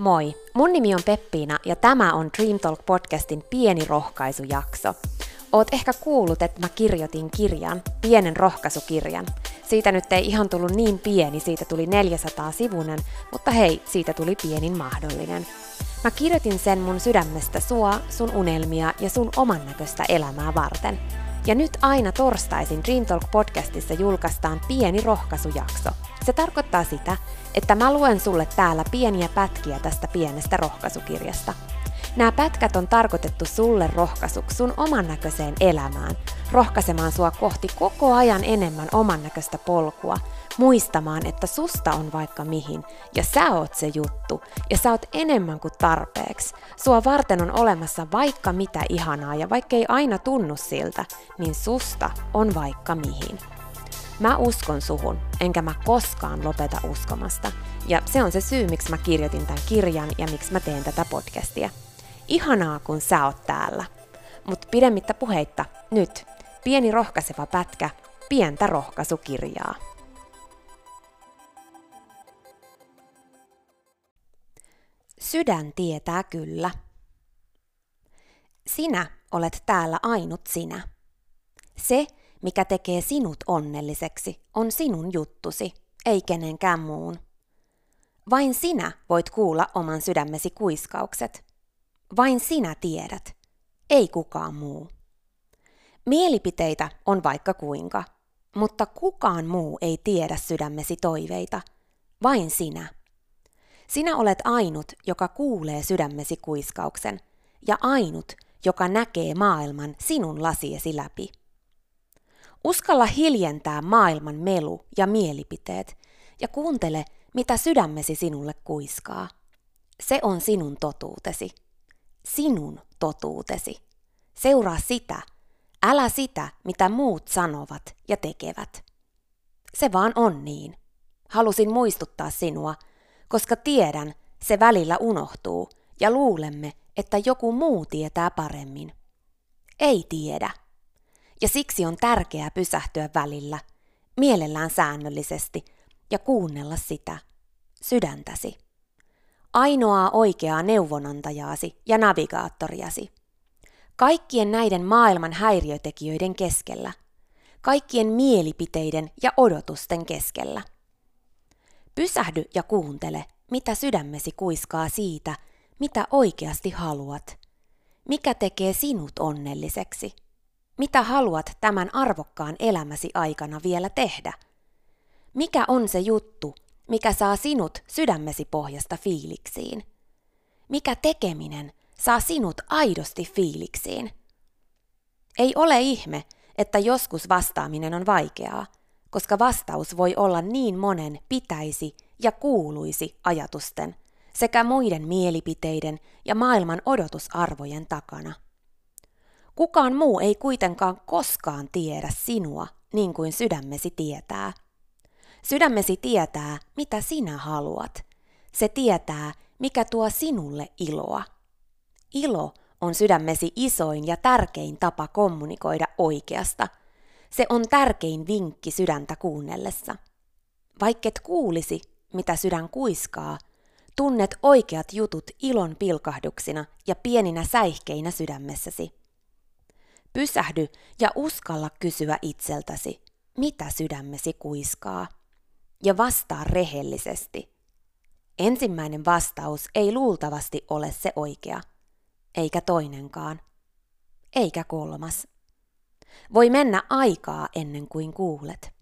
Moi, mun nimi on Peppiina ja tämä on Dream Talk podcastin pieni rohkaisujakso. Oot ehkä kuullut, että mä kirjoitin kirjan, pienen rohkaisukirjan. Siitä nyt ei ihan tullut niin pieni, siitä tuli 400 sivunen, mutta hei, siitä tuli pienin mahdollinen. Mä kirjoitin sen mun sydämestä sua, sun unelmia ja sun oman näköistä elämää varten. Ja nyt aina torstaisin Dream Talk podcastissa julkaistaan pieni rohkaisujakso. Se tarkoittaa sitä, että mä luen sulle täällä pieniä pätkiä tästä pienestä rohkaisukirjasta. Nämä pätkät on tarkoitettu sulle rohkaisuksi sun oman näköiseen elämään, rohkaisemaan sua kohti koko ajan enemmän oman näköistä polkua, muistamaan, että susta on vaikka mihin, ja sä oot se juttu, ja sä oot enemmän kuin tarpeeksi. Sua varten on olemassa vaikka mitä ihanaa, ja vaikka ei aina tunnu siltä, niin susta on vaikka mihin. Mä uskon suhun, enkä mä koskaan lopeta uskomasta. Ja se on se syy, miksi mä kirjoitin tämän kirjan ja miksi mä teen tätä podcastia. Ihanaa, kun sä oot täällä. Mutta pidemmittä puheitta, nyt pieni rohkaiseva pätkä, pientä rohkaisukirjaa. Sydän tietää kyllä. Sinä olet täällä ainut sinä. Se, mikä tekee sinut onnelliseksi, on sinun juttusi, ei kenenkään muun. Vain sinä voit kuulla oman sydämesi kuiskaukset. Vain sinä tiedät, ei kukaan muu. Mielipiteitä on vaikka kuinka, mutta kukaan muu ei tiedä sydämesi toiveita, vain sinä. Sinä olet ainut, joka kuulee sydämesi kuiskauksen, ja ainut, joka näkee maailman sinun lasiesi läpi. Uskalla hiljentää maailman melu ja mielipiteet ja kuuntele, mitä sydämesi sinulle kuiskaa. Se on sinun totuutesi. Sinun totuutesi. Seuraa sitä, älä sitä, mitä muut sanovat ja tekevät. Se vaan on niin. Halusin muistuttaa sinua, koska tiedän, se välillä unohtuu ja luulemme, että joku muu tietää paremmin. Ei tiedä ja siksi on tärkeää pysähtyä välillä, mielellään säännöllisesti, ja kuunnella sitä, sydäntäsi. Ainoaa oikeaa neuvonantajaasi ja navigaattoriasi. Kaikkien näiden maailman häiriötekijöiden keskellä. Kaikkien mielipiteiden ja odotusten keskellä. Pysähdy ja kuuntele, mitä sydämesi kuiskaa siitä, mitä oikeasti haluat. Mikä tekee sinut onnelliseksi? Mitä haluat tämän arvokkaan elämäsi aikana vielä tehdä? Mikä on se juttu, mikä saa sinut sydämesi pohjasta fiiliksiin? Mikä tekeminen saa sinut aidosti fiiliksiin? Ei ole ihme, että joskus vastaaminen on vaikeaa, koska vastaus voi olla niin monen pitäisi ja kuuluisi ajatusten sekä muiden mielipiteiden ja maailman odotusarvojen takana. Kukaan muu ei kuitenkaan koskaan tiedä sinua niin kuin sydämesi tietää. Sydämesi tietää, mitä sinä haluat. Se tietää, mikä tuo sinulle iloa. Ilo on sydämesi isoin ja tärkein tapa kommunikoida oikeasta. Se on tärkein vinkki sydäntä kuunnellessa. Vaikket kuulisi, mitä sydän kuiskaa, tunnet oikeat jutut ilon pilkahduksina ja pieninä säihkeinä sydämessäsi. Pysähdy ja uskalla kysyä itseltäsi, mitä sydämesi kuiskaa. Ja vastaa rehellisesti. Ensimmäinen vastaus ei luultavasti ole se oikea, eikä toinenkaan, eikä kolmas. Voi mennä aikaa ennen kuin kuulet.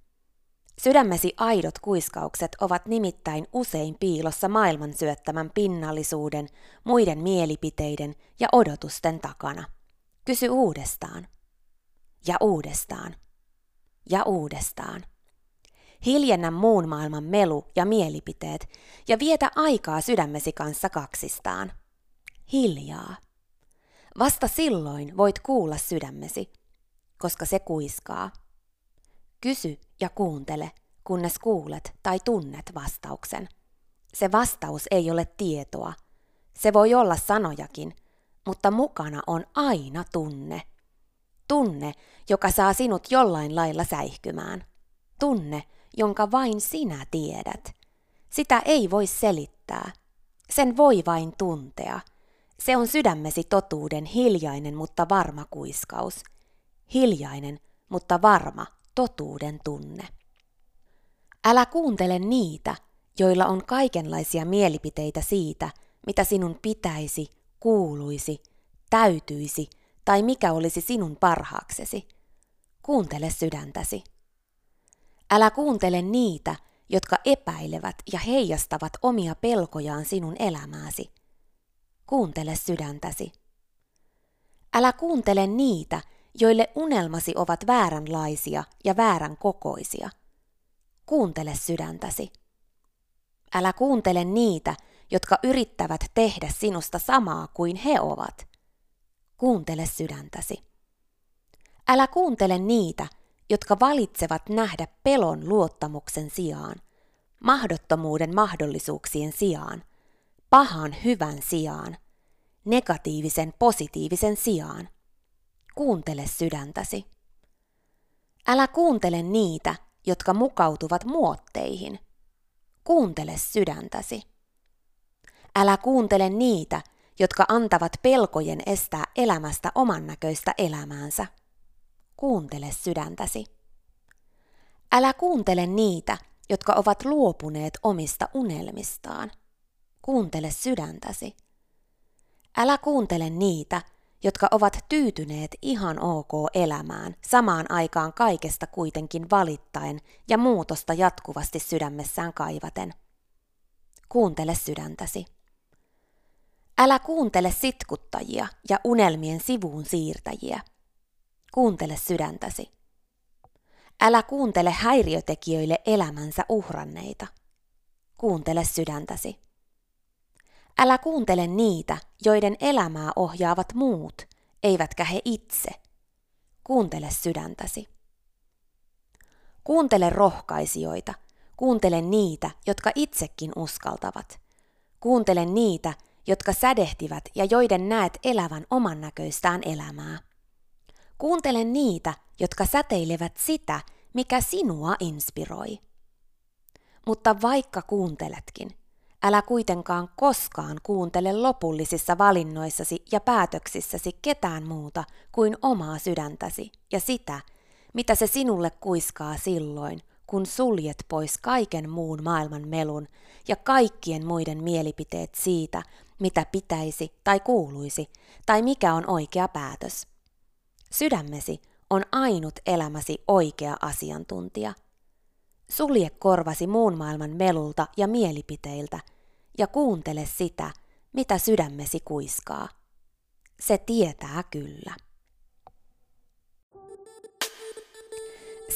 Sydämesi aidot kuiskaukset ovat nimittäin usein piilossa maailman syöttämän pinnallisuuden, muiden mielipiteiden ja odotusten takana. Kysy uudestaan. Ja uudestaan. Ja uudestaan. Hiljennä muun maailman melu ja mielipiteet ja vietä aikaa sydämesi kanssa kaksistaan. Hiljaa. Vasta silloin voit kuulla sydämesi, koska se kuiskaa. Kysy ja kuuntele, kunnes kuulet tai tunnet vastauksen. Se vastaus ei ole tietoa. Se voi olla sanojakin – mutta mukana on aina tunne. Tunne, joka saa sinut jollain lailla säihkymään. Tunne, jonka vain sinä tiedät. Sitä ei voi selittää. Sen voi vain tuntea. Se on sydämesi totuuden hiljainen, mutta varma kuiskaus. Hiljainen, mutta varma totuuden tunne. Älä kuuntele niitä, joilla on kaikenlaisia mielipiteitä siitä, mitä sinun pitäisi, kuuluisi, täytyisi tai mikä olisi sinun parhaaksesi. Kuuntele sydäntäsi. Älä kuuntele niitä, jotka epäilevät ja heijastavat omia pelkojaan sinun elämääsi. Kuuntele sydäntäsi. Älä kuuntele niitä, joille unelmasi ovat vääränlaisia ja väärän kokoisia. Kuuntele sydäntäsi. Älä kuuntele niitä, jotka yrittävät tehdä sinusta samaa kuin he ovat. Kuuntele sydäntäsi. Älä kuuntele niitä, jotka valitsevat nähdä pelon luottamuksen sijaan, mahdottomuuden mahdollisuuksien sijaan, pahan hyvän sijaan, negatiivisen positiivisen sijaan. Kuuntele sydäntäsi. Älä kuuntele niitä, jotka mukautuvat muotteihin. Kuuntele sydäntäsi. Älä kuuntele niitä, jotka antavat pelkojen estää elämästä oman näköistä elämäänsä. Kuuntele sydäntäsi. Älä kuuntele niitä, jotka ovat luopuneet omista unelmistaan. Kuuntele sydäntäsi. Älä kuuntele niitä, jotka ovat tyytyneet ihan ok elämään, samaan aikaan kaikesta kuitenkin valittaen ja muutosta jatkuvasti sydämessään kaivaten. Kuuntele sydäntäsi. Älä kuuntele sitkuttajia ja unelmien sivuun siirtäjiä. Kuuntele sydäntäsi. Älä kuuntele häiriötekijöille elämänsä uhranneita. Kuuntele sydäntäsi. Älä kuuntele niitä, joiden elämää ohjaavat muut, eivätkä he itse. Kuuntele sydäntäsi. Kuuntele rohkaisijoita, kuuntele niitä, jotka itsekin uskaltavat. Kuuntele niitä, jotka sädehtivät ja joiden näet elävän oman näköistään elämää. Kuuntele niitä, jotka säteilevät sitä, mikä sinua inspiroi. Mutta vaikka kuunteletkin, älä kuitenkaan koskaan kuuntele lopullisissa valinnoissasi ja päätöksissäsi ketään muuta kuin omaa sydäntäsi ja sitä, mitä se sinulle kuiskaa silloin, kun suljet pois kaiken muun maailman melun ja kaikkien muiden mielipiteet siitä, mitä pitäisi tai kuuluisi, tai mikä on oikea päätös. Sydämesi on ainut elämäsi oikea asiantuntija. Sulje korvasi muun maailman melulta ja mielipiteiltä ja kuuntele sitä, mitä sydämesi kuiskaa. Se tietää kyllä.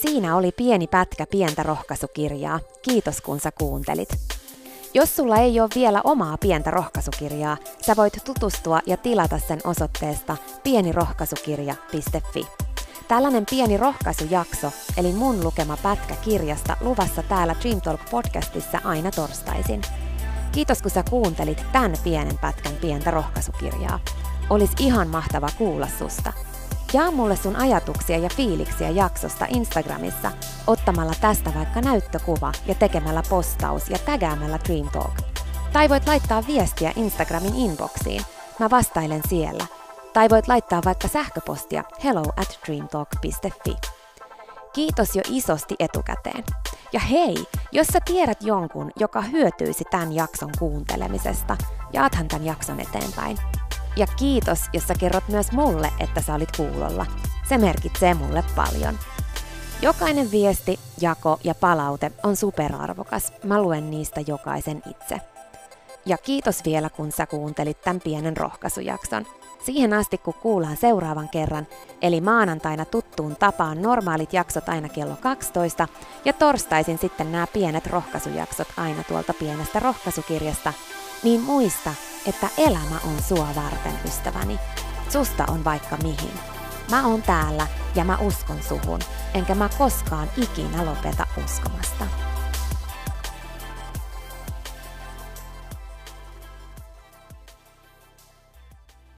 Siinä oli pieni pätkä pientä rohkaisukirjaa. Kiitos kun sä kuuntelit. Jos sulla ei ole vielä omaa pientä rohkaisukirjaa, sä voit tutustua ja tilata sen osoitteesta pienirohkaisukirja.fi. Tällainen pieni rohkaisujakso, eli mun lukema pätkä kirjasta luvassa täällä Dream Talk podcastissa aina torstaisin. Kiitos kun sä kuuntelit tämän pienen pätkän pientä rohkaisukirjaa. Olis ihan mahtava kuulla susta. Jaa mulle sun ajatuksia ja fiiliksiä jaksosta Instagramissa ottamalla tästä vaikka näyttökuva ja tekemällä postaus ja tägäämällä Dream Talk. Tai voit laittaa viestiä Instagramin inboxiin. Mä vastailen siellä. Tai voit laittaa vaikka sähköpostia hello at dreamtalk.fi. Kiitos jo isosti etukäteen. Ja hei, jos sä tiedät jonkun, joka hyötyisi tämän jakson kuuntelemisesta, jaathan tämän jakson eteenpäin. Ja kiitos, jos sä kerrot myös mulle, että sä olit kuulolla. Se merkitsee mulle paljon. Jokainen viesti, jako ja palaute on superarvokas. Mä luen niistä jokaisen itse. Ja kiitos vielä, kun sä kuuntelit tämän pienen rohkaisujakson. Siihen asti, kun kuullaan seuraavan kerran, eli maanantaina tuttuun tapaan normaalit jaksot aina kello 12 ja torstaisin sitten nämä pienet rohkaisujaksot aina tuolta pienestä rohkaisukirjasta, niin muista, että elämä on sua varten, ystäväni. Susta on vaikka mihin. Mä oon täällä ja mä uskon suhun, enkä mä koskaan ikinä lopeta uskomasta.